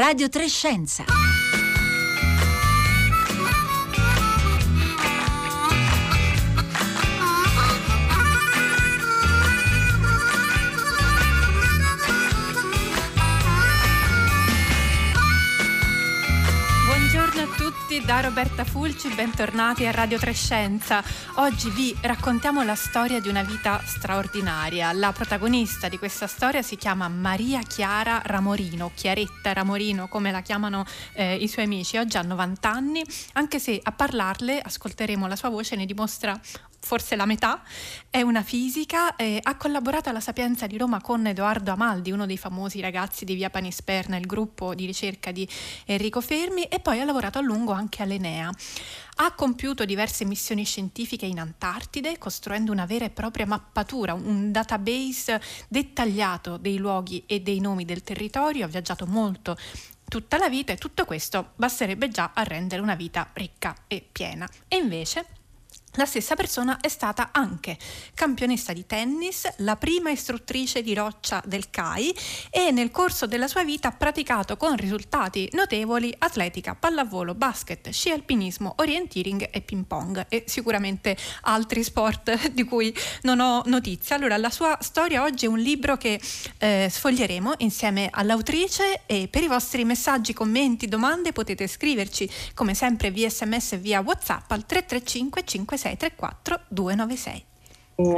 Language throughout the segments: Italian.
Radio Trescenza. Da Roberta Fulci, bentornati a Radio Trescenza. Oggi vi raccontiamo la storia di una vita straordinaria. La protagonista di questa storia si chiama Maria Chiara Ramorino, Chiaretta Ramorino come la chiamano eh, i suoi amici. Oggi ha 90 anni, anche se a parlarle ascolteremo la sua voce ne dimostra forse la metà, è una fisica, eh, ha collaborato alla Sapienza di Roma con Edoardo Amaldi, uno dei famosi ragazzi di Via Panisperna, il gruppo di ricerca di Enrico Fermi, e poi ha lavorato a lungo anche all'Enea. Ha compiuto diverse missioni scientifiche in Antartide, costruendo una vera e propria mappatura, un database dettagliato dei luoghi e dei nomi del territorio, ha viaggiato molto tutta la vita e tutto questo basterebbe già a rendere una vita ricca e piena. E invece la stessa persona è stata anche campionessa di tennis, la prima istruttrice di roccia del CAI e nel corso della sua vita ha praticato con risultati notevoli atletica, pallavolo, basket, sci alpinismo, orienteering e ping pong e sicuramente altri sport di cui non ho notizia. Allora, la sua storia oggi è un libro che eh, sfoglieremo insieme all'autrice e per i vostri messaggi, commenti, domande potete scriverci come sempre via sms e via whatsapp al 335 56 634 296.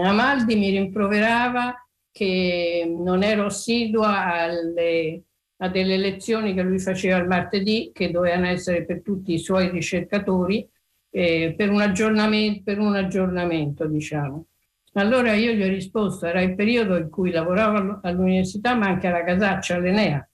Amaldi mi rimproverava che non ero assidua alle, a delle lezioni che lui faceva il martedì, che dovevano essere per tutti i suoi ricercatori, eh, per, un per un aggiornamento, diciamo. Allora io gli ho risposto, era il periodo in cui lavoravo all'università, ma anche alla Casaccia, all'Enea.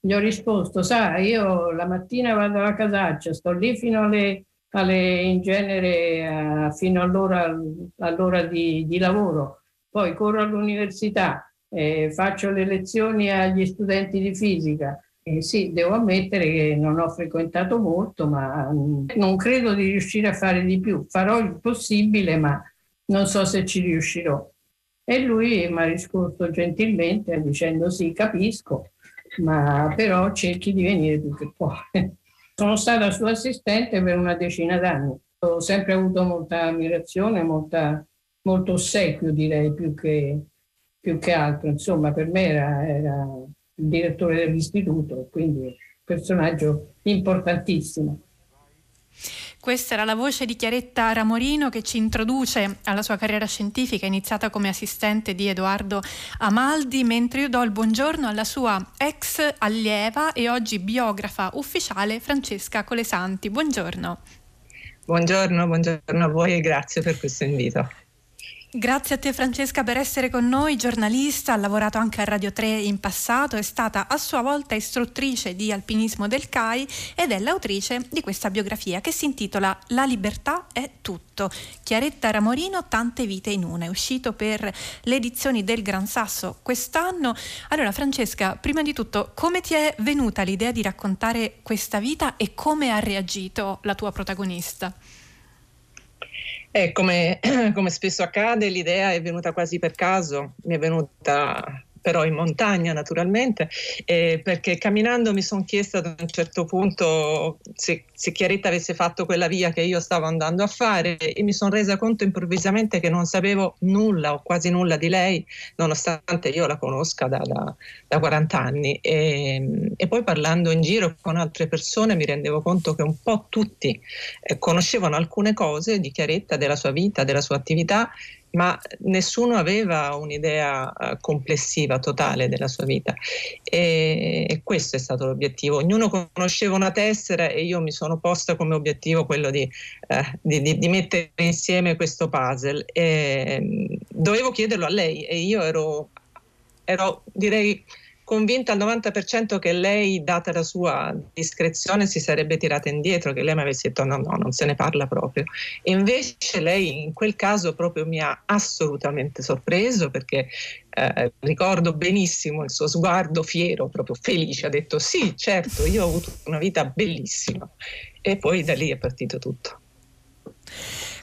Gli ho risposto, sai, io la mattina vado alla Casaccia, sto lì fino alle alle, in genere uh, fino all'ora, all'ora di, di, lavoro. Poi corro all'università, eh, faccio le lezioni agli studenti di fisica. Eh, sì, devo ammettere che non ho frequentato molto, ma mm, non credo di riuscire a fare di più. Farò il possibile, ma non so se ci riuscirò. E lui mi ha risposto gentilmente dicendo sì, capisco, ma però cerchi di venire più che puoi. Sono stata sua assistente per una decina d'anni. Ho sempre avuto molta ammirazione, molta, molto ossequio direi più che, più che altro. Insomma, per me era, era il direttore dell'istituto, quindi personaggio importantissimo. Questa era la voce di Chiaretta Ramorino che ci introduce alla sua carriera scientifica, iniziata come assistente di Edoardo Amaldi, mentre io do il buongiorno alla sua ex allieva e oggi biografa ufficiale Francesca Colesanti. Buongiorno. Buongiorno, buongiorno a voi e grazie per questo invito. Grazie a te Francesca per essere con noi, giornalista, ha lavorato anche a Radio 3 in passato, è stata a sua volta istruttrice di alpinismo del CAI ed è l'autrice di questa biografia che si intitola La libertà è tutto. Chiaretta Ramorino, tante vite in una, è uscito per le edizioni del Gran Sasso quest'anno. Allora Francesca, prima di tutto, come ti è venuta l'idea di raccontare questa vita e come ha reagito la tua protagonista? Eh, come, come, spesso accade, l'idea è venuta quasi per caso, mi è venuta però in montagna naturalmente, eh, perché camminando mi sono chiesta ad un certo punto se, se, Chiaretta avesse fatto quella via che io stavo andando a fare e mi sono resa conto improvvisamente che non sapevo nulla o quasi nulla di lei, nonostante io la conosca da, da, da 40 anni. E, e, poi parlando in giro con altre persone mi rendevo conto che un po' tutti eh, conoscevano alcune cose di Chiaretta, della sua vita, della sua attività ma nessuno aveva un'idea uh, complessiva, totale della sua vita. E, e, questo è stato l'obiettivo. Ognuno conosceva una tessera e io mi sono posta come obiettivo quello di, uh, di, di, di mettere insieme questo puzzle. E, um, dovevo chiederlo a lei e io ero, ero direi convinta al 90% che lei, data la sua discrezione, si sarebbe tirata indietro, che lei mi avesse detto no, no, non se ne parla proprio. E invece lei in quel caso proprio mi ha assolutamente sorpreso perché eh, ricordo benissimo il suo sguardo fiero, proprio felice, ha detto sì, certo, io ho avuto una vita bellissima. E poi da lì è partito tutto.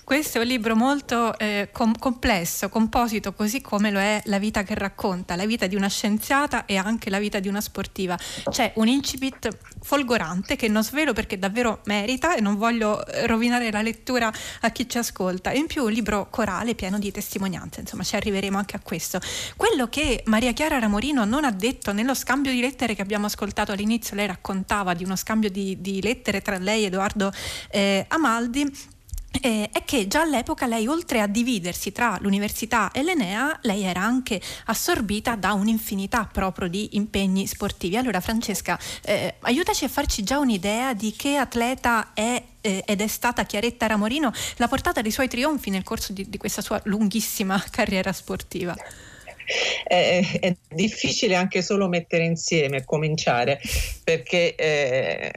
Questo è un libro molto eh, com- complesso, composito, così come lo è La vita che racconta, la vita di una scienziata e anche la vita di una sportiva. C'è un incipit folgorante che non svelo perché davvero merita e non voglio eh, rovinare la lettura a chi ci ascolta. In più un libro corale pieno di testimonianze, insomma ci arriveremo anche a questo. Quello che Maria Chiara Ramorino non ha detto nello scambio di lettere che abbiamo ascoltato all'inizio, lei raccontava di uno scambio di, di lettere tra lei e Edoardo eh, Amaldi eh, è che già all'epoca lei, oltre a dividersi tra l'università e l'Enea, lei era anche assorbita da un'infinità proprio di impegni sportivi. Allora, Francesca, eh, aiutaci a farci già un'idea di che atleta è eh, ed è stata Chiaretta Ramorino la portata dei suoi trionfi nel corso di, di questa sua lunghissima carriera sportiva. È, è, difficile anche solo mettere insieme e cominciare perché eh,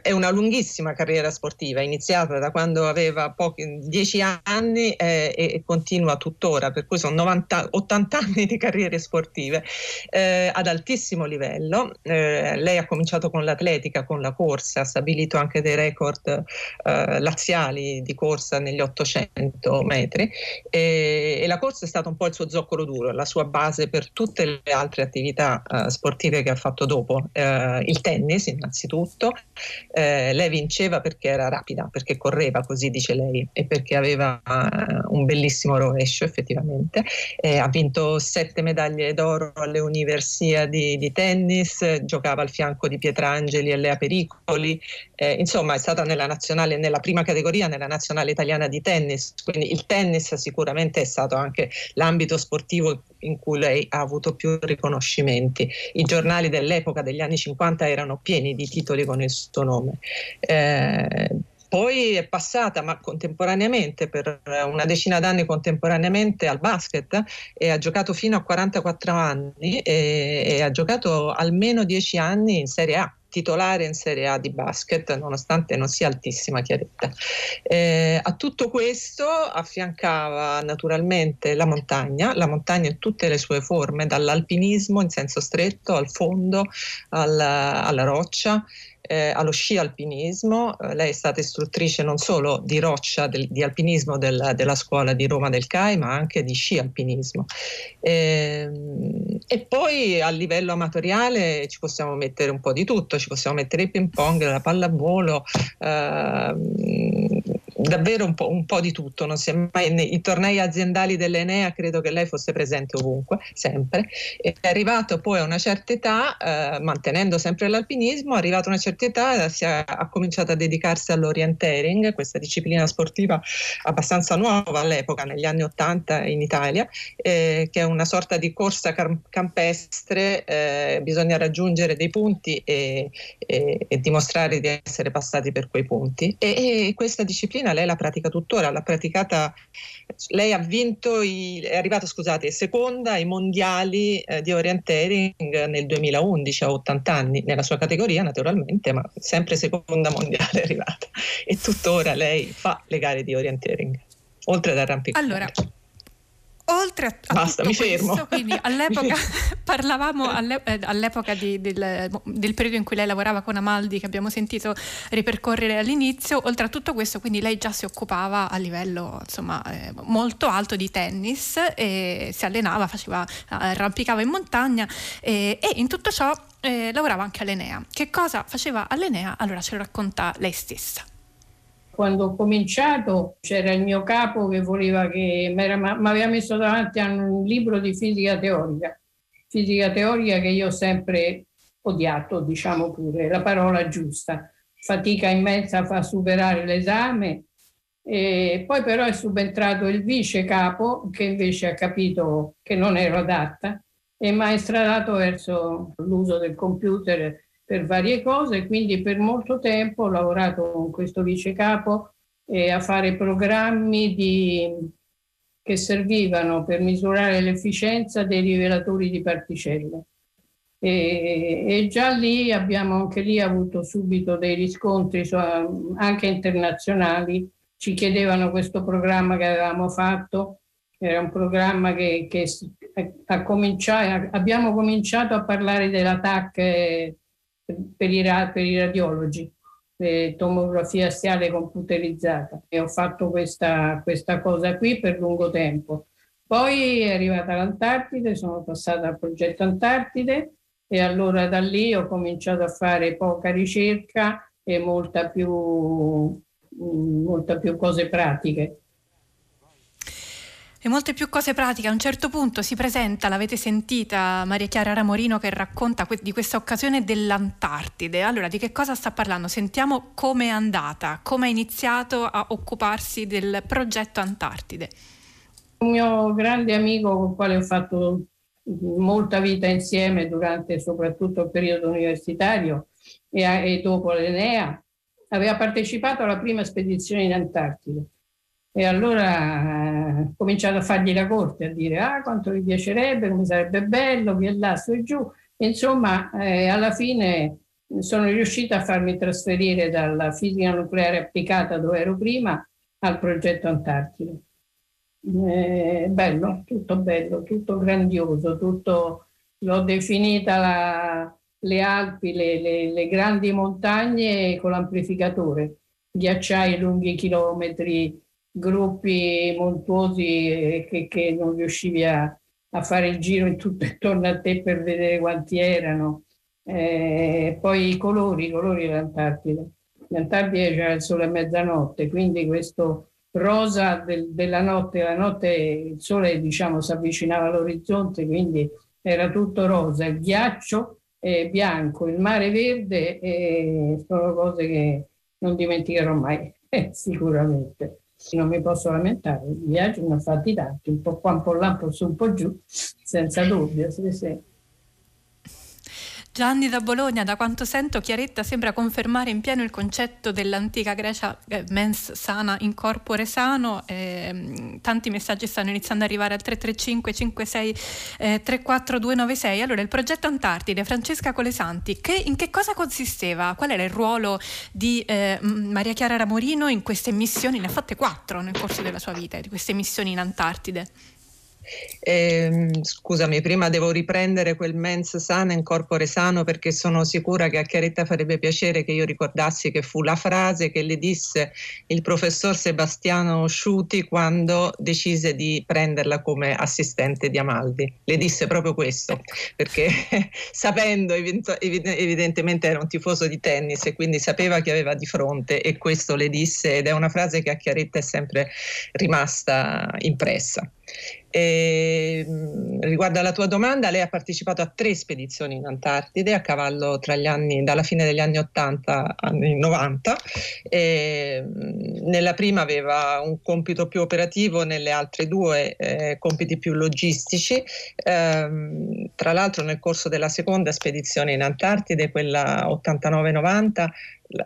è una lunghissima carriera sportiva, iniziata da quando aveva pochi, 10 anni eh, e continua tuttora, per cui sono 90, 80 anni di carriere sportive eh, ad altissimo livello. Eh, lei ha cominciato con l'atletica, con la corsa, ha stabilito anche dei record eh, laziali di corsa negli 800 metri e, e, la corsa è stata un po' il suo zoccolo duro, la sua base per tutte le altre attività eh, sportive che ha fatto dopo. Eh, il tennis innanzitutto, eh, lei vinceva perché era rapida, perché correva, così dice lei, e perché aveva uh, un bellissimo rovescio effettivamente. Eh, ha vinto sette medaglie d'oro alle universiadi di tennis, giocava al fianco di Pietrangeli e Lea Pericoli, eh, insomma è stata nella nazionale, nella prima categoria, nella nazionale italiana di tennis, quindi il tennis sicuramente è stato anche l'ambito sportivo in cui lei ha avuto più riconoscimenti. I giornali dell'epoca degli anni 50 erano pieni di titoli con il suo nome. Eh, poi è passata, ma contemporaneamente, per una decina d'anni contemporaneamente al basket e ha giocato fino a 44 anni e, e ha giocato almeno 10 anni in Serie A titolare in Serie A di basket, nonostante non sia altissima Chiaretta. Eh, a tutto questo affiancava naturalmente la montagna, la montagna in tutte le sue forme, dall'alpinismo in senso stretto al fondo, alla, alla roccia eh, allo sci alpinismo, eh, lei è stata istruttrice non solo di roccia, del, di alpinismo del, della scuola di Roma del CAI, ma anche di sci alpinismo. Eh, e poi a livello amatoriale ci possiamo mettere un po' di tutto, ci possiamo mettere il ping pong, la pallavolo, ehm, davvero un po', un po', di tutto, non si è mai, nei tornei aziendali dell'Enea credo che lei fosse presente ovunque, sempre. È arrivato poi a una certa età, eh, mantenendo sempre l'alpinismo, è arrivato a una certa età, si è, ha cominciato a dedicarsi all'orienteering, questa disciplina sportiva abbastanza nuova all'epoca, negli anni Ottanta in Italia, eh, che è una sorta di corsa campestre, eh, bisogna raggiungere dei punti e, e, e, dimostrare di essere passati per quei punti. E, e questa disciplina lei la pratica tuttora, l'ha praticata, lei ha vinto, i, è arrivata scusate, seconda ai mondiali eh, di orienteering nel 2011 a 80 anni, nella sua categoria naturalmente, ma sempre seconda mondiale è arrivata e tuttora lei fa le gare di orienteering, oltre ad arrampicare. Allora, Oltre a, Basta, mi fermo. Questo, quindi all'epoca parlavamo all'e- eh, all'epoca di, del, del, periodo in cui lei lavorava con Amaldi che abbiamo sentito ripercorrere all'inizio, oltre a tutto questo quindi lei già si occupava a livello insomma eh, molto alto di tennis e si allenava, faceva, arrampicava in montagna e, e in tutto ciò eh, lavorava anche all'Enea. Che cosa faceva all'Enea? Allora ce lo racconta lei stessa. Quando ho cominciato c'era il mio capo che voleva che mi aveva messo davanti a un libro di fisica teorica, fisica teorica che io ho sempre odiato, diciamo pure, la parola giusta. Fatica immensa a far superare l'esame. E poi però è subentrato il vice capo che invece ha capito che non ero adatta e mi ha estradato verso l'uso del computer per varie cose, quindi per molto tempo ho lavorato con questo vice capo eh, a fare programmi di, che servivano per misurare l'efficienza dei rivelatori di particelle. E, e, già lì abbiamo anche lì avuto subito dei riscontri anche internazionali. Ci chiedevano questo programma che avevamo fatto, era un programma che, che ha cominciato, abbiamo cominciato a parlare della TAC per i, per i radiologi eh, tomografia astiale computerizzata e ho fatto questa, questa cosa qui per lungo tempo. Poi è arrivata l'Antartide, sono passata al progetto Antartide e allora da lì ho cominciato a fare poca ricerca e molta più, molta più cose pratiche e molte più cose pratiche. A un certo punto si presenta, l'avete sentita, Maria Chiara Ramorino che racconta que- di questa occasione dell'Antartide. Allora, di che cosa sta parlando? Sentiamo come è andata, come ha iniziato a occuparsi del progetto Antartide. Un mio grande amico con il quale ho fatto molta vita insieme durante soprattutto il periodo universitario e, e dopo l'Enea, aveva partecipato alla prima spedizione in Antartide e allora ho cominciato a fargli la corte, a dire ah, quanto mi piacerebbe, come sarebbe bello, e là, su e giù. Insomma, eh, alla fine sono riuscita a farmi trasferire dalla fisica nucleare applicata dove ero prima al progetto Antartide. Eh, bello, tutto bello, tutto grandioso, tutto, l'ho definita la, le Alpi, le, le, le grandi montagne con l'amplificatore, ghiacciai lunghi chilometri, gruppi montuosi che, che non riuscivi a, a, fare il giro in tutto intorno a te per vedere quanti erano. Eh, poi i colori, i colori dell'Antartide. L'Antartide c'era il sole a mezzanotte, quindi questo rosa del, della notte, la notte il sole diciamo si avvicinava all'orizzonte, quindi era tutto rosa, il ghiaccio è bianco, il mare verde eh, sono cose che non dimenticherò mai, sicuramente non mi posso lamentare, i viaggi ne ho fatti tanti, un po' qua, un po' là, un po' su, un po' giù, senza dubbio. Sì, sì. Gianni da Bologna, da quanto sento, Chiaretta sembra confermare in pieno il concetto dell'antica Grecia eh, mens sana in corpore sano. Eh, tanti messaggi stanno iniziando ad arrivare al 335 56 eh, 34296. Allora, il progetto Antartide, Francesca Colesanti, che, in che cosa consisteva? Qual era il ruolo di eh, Maria Chiara Ramorino in queste missioni? Ne ha fatte quattro nel corso della sua vita, di queste missioni in Antartide. Eh, scusami, prima devo riprendere quel mens sana in corpore sano perché sono sicura che a Chiaretta farebbe piacere che io ricordassi che fu la frase che le disse il professor Sebastiano Sciuti quando decise di prenderla come assistente di Amaldi. Le disse proprio questo, perché sapendo evidentemente era un tifoso di tennis e quindi sapeva che aveva di fronte e questo le disse ed è una frase che a Chiaretta è sempre rimasta impressa. E, mm, riguardo alla tua domanda, lei ha partecipato a tre spedizioni in Antartide a cavallo tra gli anni, dalla fine degli anni 80 anni 90. E, mm, nella prima aveva un compito più operativo, nelle altre due eh, compiti più logistici. Eh, tra l'altro nel corso della seconda spedizione in Antartide, quella 89-90,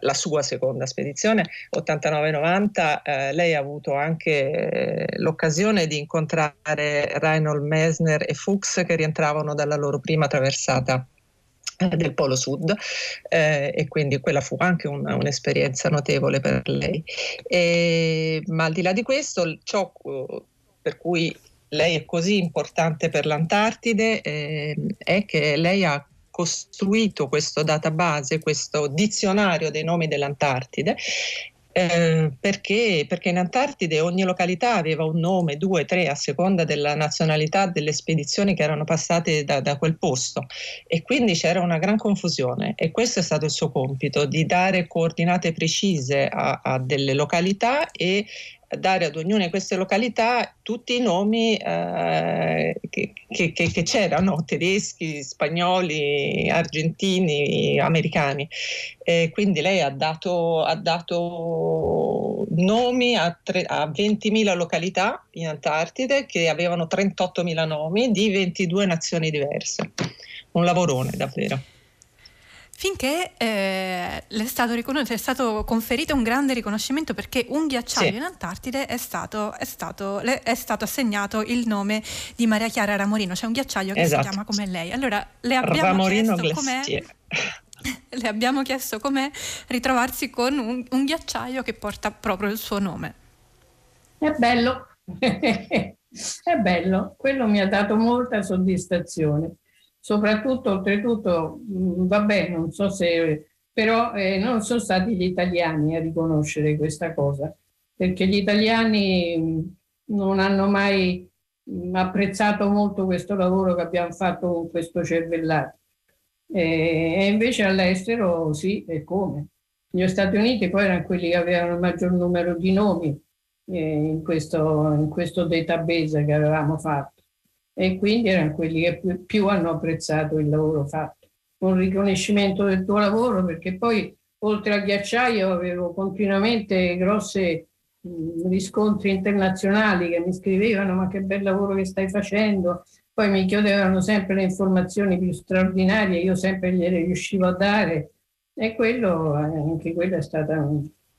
la sua seconda spedizione 89-90, eh, lei ha avuto anche eh, l'occasione di incontrare Reinhold Messner e Fuchs che rientravano dalla loro prima traversata eh, del Polo Sud eh, e quindi quella fu anche un, un'esperienza notevole per lei. E, ma al di là di questo, ciò eh, per cui lei è così importante per l'Antartide eh, è che lei ha costruito questo database, questo dizionario dei nomi dell'Antartide eh, perché, perché, in Antartide ogni località aveva un nome, due, tre, a seconda della nazionalità delle spedizioni che erano passate da, da, quel posto. E quindi c'era una gran confusione e questo è stato il suo compito, di dare coordinate precise a, a delle località e dare ad ognuna di queste località tutti i nomi eh, che, che, che, c'erano, tedeschi, spagnoli, argentini, americani. E quindi lei ha dato, ha dato nomi a, tre, a 20.000 località in Antartide che avevano 38.000 nomi di 22 nazioni diverse. Un lavorone davvero finché eh, le, è stato riconos- è stato conferito un grande riconoscimento perché un ghiacciaio sì. in Antartide è stato, è, stato, le, è stato, assegnato il nome di Maria Chiara Ramorino, c'è un ghiacciaio che esatto. si chiama come lei. Allora le abbiamo Ramorino chiesto com'è, le abbiamo chiesto com'è ritrovarsi con un, un ghiacciaio che porta proprio il suo nome. È bello, è bello, quello mi ha dato molta soddisfazione soprattutto oltretutto, mm, vabbè, non so se però eh, non sono stati gli italiani a riconoscere questa cosa, perché gli italiani non hanno mai apprezzato molto questo lavoro che abbiamo fatto con questo cervellato. E invece all'estero sì, e come? Gli Stati Uniti poi erano quelli che avevano il maggior numero di nomi eh, in, questo, in questo database che avevamo fatto e quindi erano quelli che più, hanno apprezzato il lavoro fatto. Un riconoscimento del tuo lavoro perché poi oltre al ghiacciaio avevo continuamente grosse riscontri internazionali che mi scrivevano ma che bel lavoro che stai facendo, poi mi chiedevano sempre le informazioni più straordinarie, io sempre gliele riuscivo a dare e quello, anche quella è stata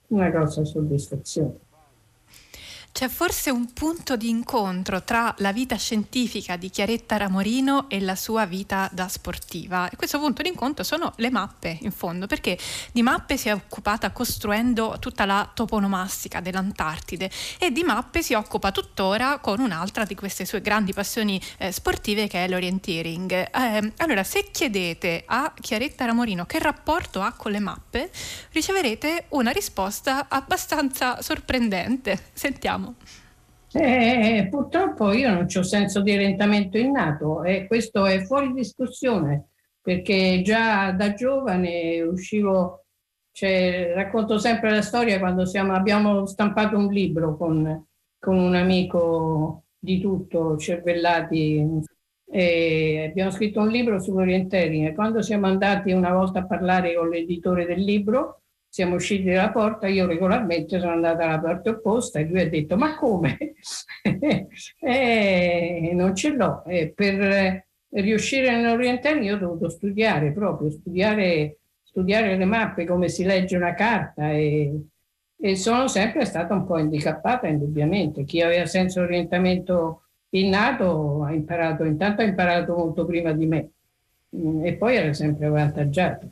una grossa soddisfazione. C'è forse un punto di incontro tra la vita scientifica di Chiaretta Ramorino e la sua vita da sportiva. E questo punto di incontro sono le mappe, in fondo, perché di mappe si è occupata costruendo tutta la toponomastica dell'Antartide e di mappe si occupa tuttora con un'altra di queste sue grandi passioni eh, sportive che è l'orienteering. Eh, allora, se chiedete a Chiaretta Ramorino che rapporto ha con le mappe, riceverete una risposta abbastanza sorprendente. Sentiamo. Eh, purtroppo io non ho senso di orientamento innato e questo è fuori discussione perché già da giovane uscivo, cioè, racconto sempre la storia quando siamo, abbiamo stampato un libro con, con un amico di tutto, Cervellati, abbiamo scritto un libro sull'orientering e quando siamo andati una volta a parlare con l'editore del libro siamo usciti dalla porta, io regolarmente sono andata alla parte opposta e lui ha detto ma come? eh, non ce l'ho. Eh, per riuscire nell'orientale io ho dovuto studiare proprio, studiare, studiare le mappe, come si legge una carta e, e sono sempre stata un po' handicappata indubbiamente. Chi aveva senso orientamento innato ha imparato, intanto ha imparato molto prima di me mm, e poi era sempre avvantaggiato.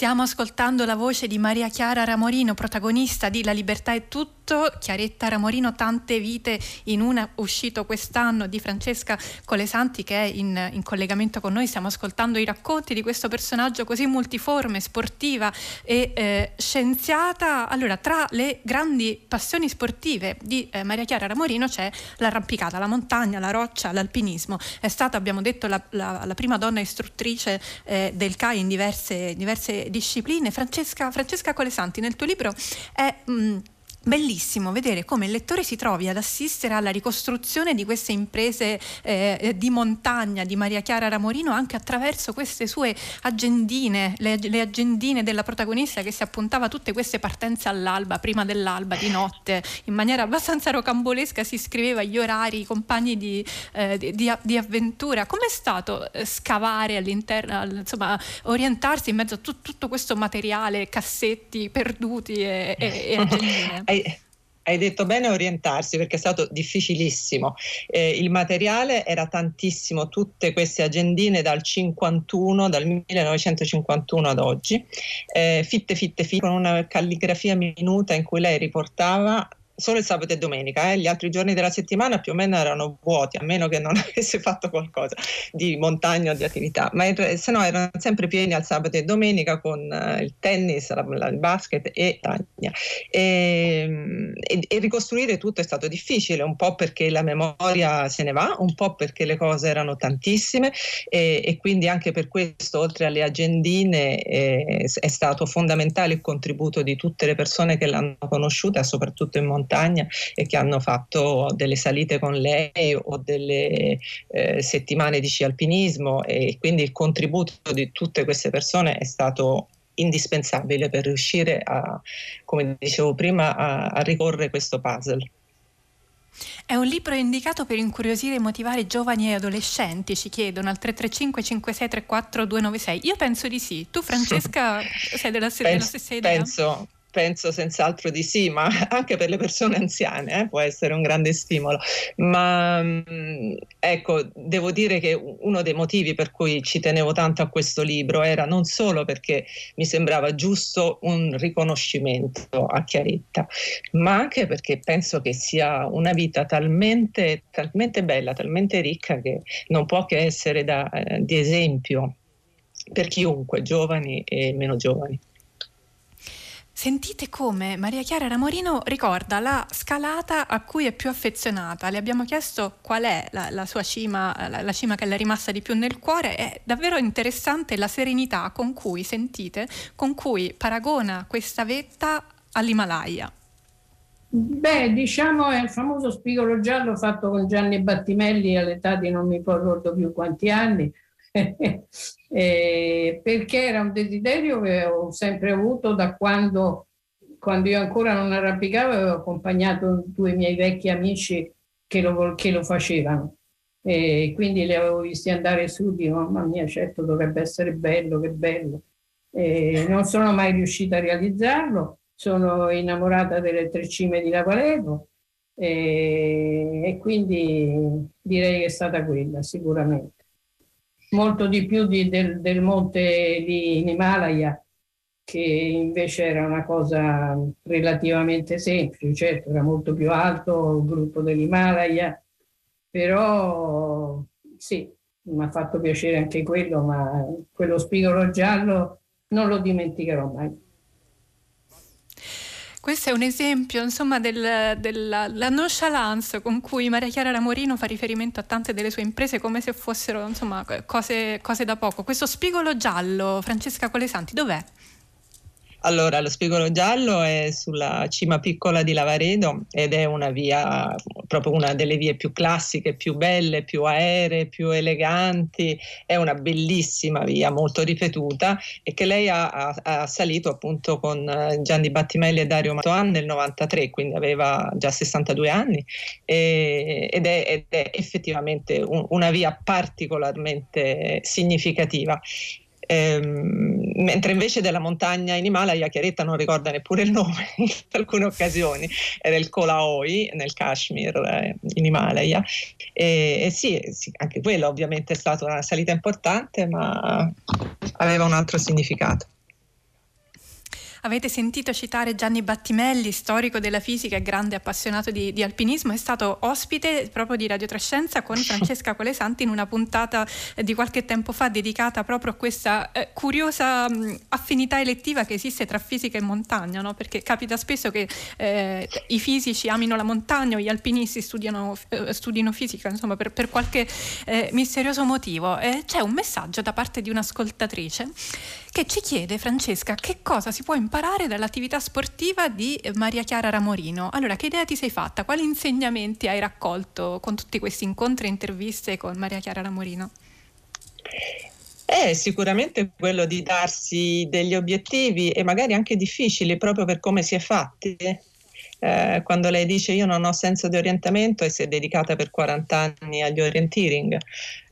Stiamo ascoltando la voce di Maria Chiara Ramorino, protagonista di La libertà è tutto Chiaretta Ramorino, Tante vite in una, uscito quest'anno di Francesca Colesanti che è in, in, collegamento con noi, stiamo ascoltando i racconti di questo personaggio così multiforme, sportiva e eh, scienziata. Allora, tra le grandi passioni sportive di eh, Maria Chiara Ramorino c'è l'arrampicata, la montagna, la roccia, l'alpinismo. È stata, abbiamo detto, la, la, la prima donna istruttrice eh, del CAI in diverse, diverse discipline. Francesca, Francesca Colesanti, nel tuo libro è... Mh, Bellissimo vedere come il lettore si trovi ad assistere alla ricostruzione di queste imprese eh, di montagna di Maria Chiara Ramorino anche attraverso queste sue agendine, le, le, agendine della protagonista che si appuntava tutte queste partenze all'alba, prima dell'alba, di notte, in maniera abbastanza rocambolesca si scriveva gli orari, i compagni di, eh, di, di avventura. Com'è stato eh, scavare all'interno, insomma, orientarsi in mezzo a tu, tutto questo materiale, cassetti perduti e, e, e agendine? Hai, hai detto bene orientarsi perché è stato difficilissimo. Eh, il materiale era tantissimo, tutte queste agendine dal 51, dal 1951 ad oggi, eh, fitte, fitte, fitte, con una calligrafia minuta in cui lei riportava solo il sabato e domenica, eh? gli altri giorni della settimana più o meno erano vuoti, a meno che non avesse fatto qualcosa di montagna o di attività, ma se no erano sempre pieni al sabato e domenica con uh, il tennis, la, la, il basket e taglia. E, e, e, ricostruire tutto è stato difficile, un po' perché la memoria se ne va, un po' perché le cose erano tantissime e, e quindi anche per questo, oltre alle agendine, eh, è stato fondamentale il contributo di tutte le persone che l'hanno conosciuta, soprattutto in montagna montagna e che hanno fatto delle salite con lei o delle eh, settimane di sci alpinismo e quindi il contributo di tutte queste persone è stato indispensabile per riuscire a, come dicevo prima, a, a ricorrere questo puzzle. È un libro indicato per incuriosire e motivare giovani e adolescenti, ci chiedono al 335 5634 296. Io penso di sì. Tu Francesca sei della, penso, della stessa idea? Penso, Penso senz'altro di sì, ma anche per le persone anziane eh, può essere un grande stimolo. Ma mm, ecco, devo dire che uno dei motivi per cui ci tenevo tanto a questo libro era non solo perché mi sembrava giusto un riconoscimento a Chiaretta, ma anche perché penso che sia una vita talmente, talmente bella, talmente ricca che non può che essere da, eh, di esempio per chiunque, giovani e meno giovani. Sentite come Maria Chiara Ramorino ricorda la scalata a cui è più affezionata. Le abbiamo chiesto qual è la, la sua cima, la, la, cima che le è rimasta di più nel cuore. È davvero interessante la serenità con cui, sentite, con cui paragona questa vetta all'Himalaya. Beh, diciamo è il famoso spigolo giallo fatto con Gianni Battimelli all'età di non mi ricordo più quanti anni, eh, perché era un desiderio che ho sempre avuto da quando, quando io ancora non arrampicavo, avevo accompagnato due miei vecchi amici che lo, che lo facevano. E quindi li avevo visti andare su, dico, mamma mia, certo dovrebbe essere bello, che bello. E non sono mai riuscita a realizzarlo, sono innamorata delle tre cime di Lavalevo e, e quindi direi che è stata quella sicuramente molto di più di, del, del, monte in Himalaya, che invece era una cosa relativamente semplice, certo era molto più alto il gruppo dell'Himalaya, però sì, mi ha fatto piacere anche quello, ma quello spigolo giallo non lo dimenticherò mai. Questo è un esempio insomma, del, della nonchalance con cui Maria Chiara Lamorino fa riferimento a tante delle sue imprese come se fossero insomma, cose, cose da poco. Questo spigolo giallo, Francesca Colesanti, dov'è? Allora, lo spigolo giallo è sulla cima piccola di Lavaredo ed è una via, proprio una delle vie più classiche, più belle, più aeree, più eleganti. È una bellissima via, molto ripetuta e che lei ha, ha, ha salito appunto con eh, Gianni Battimelli e Dario Matoan nel 93, quindi aveva già 62 anni e, ed, è, ed, è, effettivamente un, una via particolarmente significativa. Ehm, mentre invece della montagna in Himalaya Chiaretta non ricorda neppure il nome in alcune occasioni, era il Kolaoi nel Kashmir eh, in Himalaya e, e sì, sì, anche quello ovviamente è stata una salita importante ma aveva un altro significato. Avete sentito citare Gianni Battimelli, storico della fisica e grande appassionato di, di alpinismo, è stato ospite proprio di Radio Trescenza con Francesca Colesanti in una puntata di qualche tempo fa dedicata proprio a questa eh, curiosa mh, affinità elettiva che esiste tra fisica e montagna, no? perché capita spesso che eh, i fisici amino la montagna o gli alpinisti studiano, eh, studino fisica, insomma per, per qualche eh, misterioso motivo. c'è un messaggio da parte di un'ascoltatrice che ci chiede, Francesca, che cosa si può imparare dall'attività sportiva di Maria Chiara Ramorino. Allora, che idea ti sei fatta? Quali insegnamenti hai raccolto con tutti questi incontri e interviste con Maria Chiara Ramorino? È sicuramente quello di darsi degli obiettivi e magari anche difficili proprio per come si è fatti. Eh, quando lei dice io non ho senso di orientamento e si è dedicata per 40 anni agli orienteering,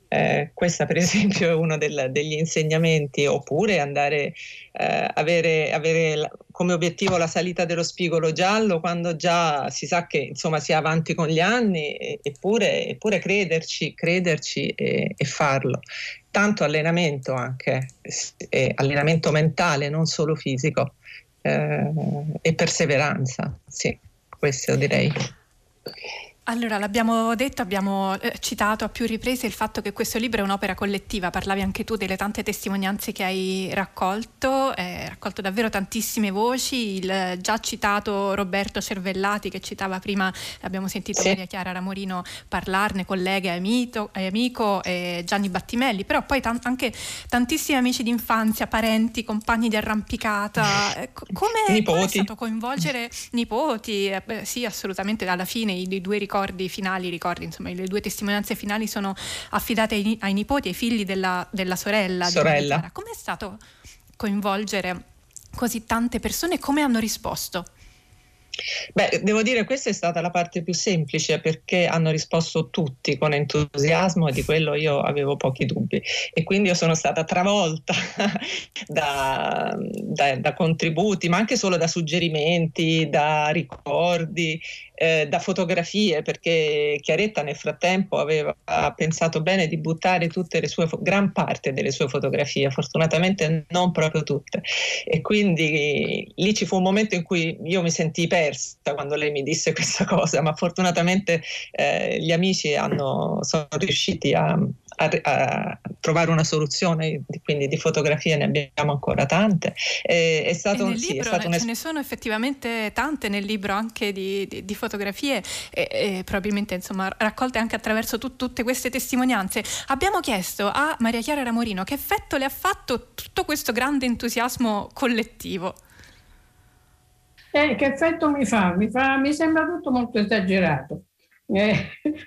eh, questo per esempio è uno del, degli insegnamenti, oppure andare eh, avere, avere la, come obiettivo la salita dello spigolo giallo quando già si sa che insomma si è avanti con gli anni, e, eppure, eppure, crederci, crederci e, e, farlo. Tanto allenamento anche, allenamento mentale, non solo fisico, eh, e perseveranza, sì, questo direi. Allora, l'abbiamo detto, abbiamo eh, citato a più riprese il fatto che questo libro è un'opera collettiva, parlavi anche tu delle tante testimonianze che hai raccolto, hai raccolto davvero tantissime voci, il già citato Roberto Cervellati che citava prima, abbiamo sentito sì. Maria Chiara Ramorino parlarne, collega e amico, eh, Gianni Battimelli, però poi t- anche tantissimi amici d'infanzia, parenti, compagni di arrampicata, eh, come, è stato coinvolgere nipoti? Eh, sì, assolutamente, alla fine i, i due ricordi ricordi finali, ricordi, insomma, le due testimonianze finali sono affidate ai, ai nipoti, ai figli della, della sorella. sorella. Com'è stato coinvolgere così tante persone e come hanno risposto? Beh, devo dire questa è stata la parte più semplice perché hanno risposto tutti con entusiasmo e di quello io avevo pochi dubbi e quindi io sono stata travolta da, da, da contributi, ma anche solo da suggerimenti, da ricordi, eh, da fotografie perché Chiaretta nel frattempo aveva pensato bene di buttare tutte le sue, gran parte delle sue fotografie, fortunatamente non proprio tutte. E quindi lì ci fu un momento in cui io mi sentii persa quando lei mi disse questa cosa, ma fortunatamente eh, gli amici hanno, sono riusciti a, a, a, trovare una soluzione, quindi di fotografie ne abbiamo ancora tante. Eh, è stato, e nel sì, libro ce ne sono effettivamente tante nel libro anche di, di, di fotografie e, e, probabilmente insomma raccolte anche attraverso tu, tutte queste testimonianze. Abbiamo chiesto a Maria Chiara Ramorino che effetto le ha fatto tutto questo grande entusiasmo collettivo. Eh, che effetto mi fa? Mi, fa? mi sembra tutto molto esagerato. Eh,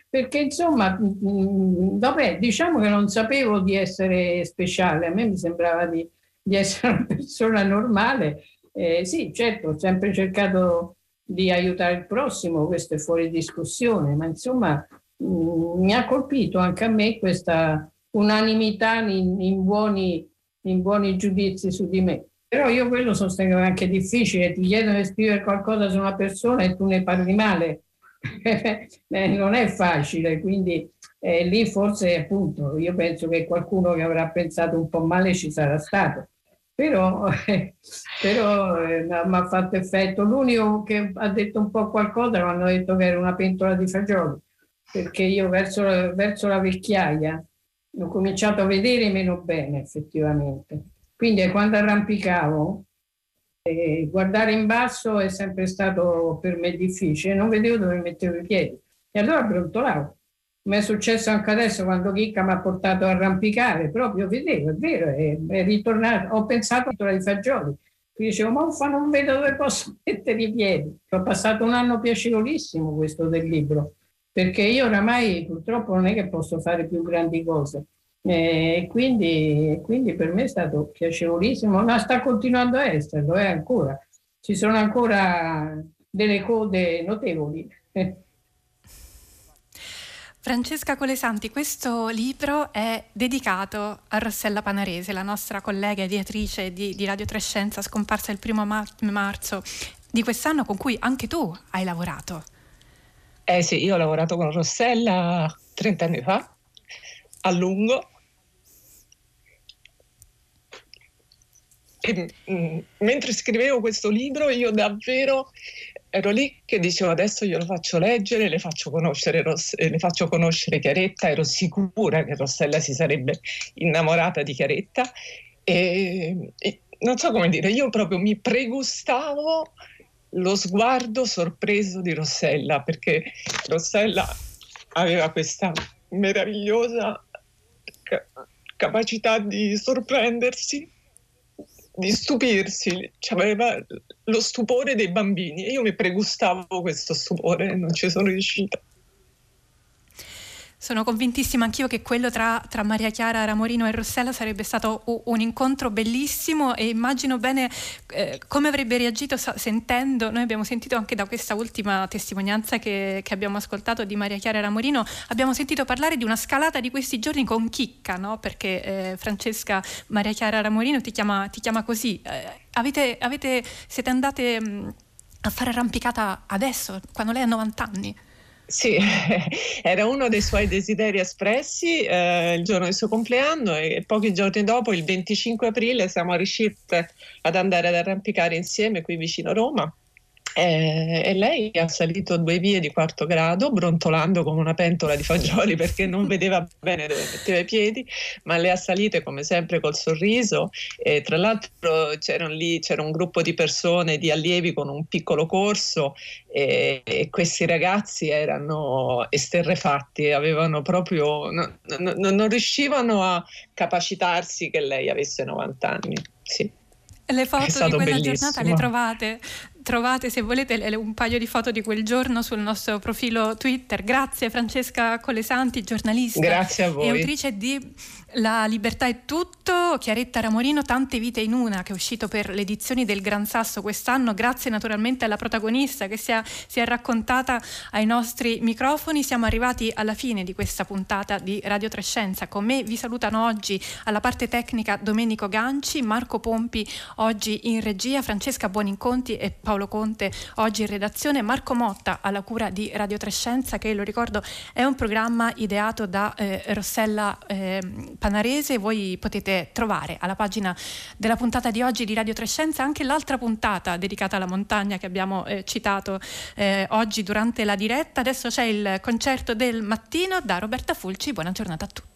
perché insomma, vabbè, diciamo che non sapevo di essere speciale, a me mi sembrava di, di essere una persona normale. Eh, sì, certo, ho sempre cercato di aiutare il prossimo, questo è fuori discussione, ma insomma mh, mi ha colpito anche a me questa unanimità in, in, buoni, in buoni giudizi su di me. Però io quello sostengo anche difficile, ti chiedono di scrivere qualcosa su una persona e tu ne parli male non è facile, quindi eh, lì forse appunto io penso che qualcuno che avrà pensato un po' male ci sarà stato, però, eh, però eh, mi ha fatto effetto. L'unico che ha detto un po' qualcosa mi hanno detto che era una pentola di fagioli, perché io verso, verso la vecchiaia ho cominciato a vedere meno bene effettivamente. Quindi quando arrampicavo e guardare in basso è sempre stato per me difficile, non vedevo dove mettevo i piedi. E allora brontolavo. Mi è successo anche adesso quando Chicca mi ha portato a arrampicare, proprio vedevo, è vero, è, è ritornato. Ho pensato ai fagioli. Quindi dicevo, ma non vedo dove posso mettere i piedi. Ho passato un anno piacevolissimo questo del libro, perché io oramai purtroppo non è che posso fare più grandi cose. E quindi, quindi, per me è stato piacevolissimo, ma sta continuando a esserlo, è ancora. Ci sono ancora delle code notevoli. Francesca Colesanti, questo libro è dedicato a Rossella Panarese, la nostra collega editrice di, di Radio Trescenza, scomparsa il primo marzo di quest'anno, con cui anche tu hai lavorato. Eh sì, io ho lavorato con Rossella 30 anni fa, a lungo, E, mm, mentre scrivevo questo libro io davvero ero lì che dicevo adesso io lo faccio leggere, le faccio conoscere, Ross- le faccio conoscere Chiaretta, ero sicura che Rossella si sarebbe innamorata di Chiaretta. E, e non so come dire, io proprio mi pregustavo lo sguardo sorpreso di Rossella perché Rossella aveva questa meravigliosa capacità di sorprendersi di stupirsi, aveva lo stupore dei bambini e io mi pregustavo questo stupore e non ci sono riuscita. Sono convintissima anch'io che quello tra, tra, Maria Chiara Ramorino e Rossella sarebbe stato un incontro bellissimo e immagino bene eh, come avrebbe reagito sentendo, noi abbiamo sentito anche da questa ultima testimonianza che, che, abbiamo ascoltato di Maria Chiara Ramorino, abbiamo sentito parlare di una scalata di questi giorni con chicca, no? perché eh, Francesca Maria Chiara Ramorino ti chiama, ti chiama così. Eh, avete, avete, siete andate mh, mm, a fare arrampicata adesso, quando lei ha 90 anni? Sì, era uno dei suoi desideri espressi eh, il giorno del suo compleanno e pochi giorni dopo, il 25 aprile, siamo riuscite ad andare ad arrampicare insieme qui vicino a Roma eh, e lei ha salito due vie di quarto grado, brontolando come una pentola di fagioli perché non vedeva bene dove metteva i piedi, ma le ha salite come sempre col sorriso. E tra l'altro c'erano lì, c'era un gruppo di persone, di allievi con un piccolo corso e, e questi ragazzi erano esterrefatti, avevano proprio, no, no, non riuscivano a capacitarsi che lei avesse 90 anni. Sì. Le foto di quella bellissimo. giornata le trovate trovate se volete un paio di foto di quel giorno sul nostro profilo Twitter. Grazie Francesca Colesanti, giornalista e autrice di La libertà è tutto, Chiaretta Ramorino, Tante vite in una, che è uscito per le edizioni del Gran Sasso quest'anno. Grazie naturalmente alla protagonista che si è, si è raccontata ai nostri microfoni. Siamo arrivati alla fine di questa puntata di Radio Trescenza. Con me vi salutano oggi alla parte tecnica Domenico Ganci, Marco Pompi oggi in regia, Francesca Buoninconti e Paolo Conte oggi in redazione, Marco Motta alla cura di Radio Trescenza che lo ricordo è un programma ideato da eh, Rossella eh, Panarese, voi potete trovare alla pagina della puntata di oggi di Radio Trescenza anche l'altra puntata dedicata alla montagna che abbiamo eh, citato eh, oggi durante la diretta, adesso c'è il concerto del mattino da Roberta Fulci, buona giornata a tutti.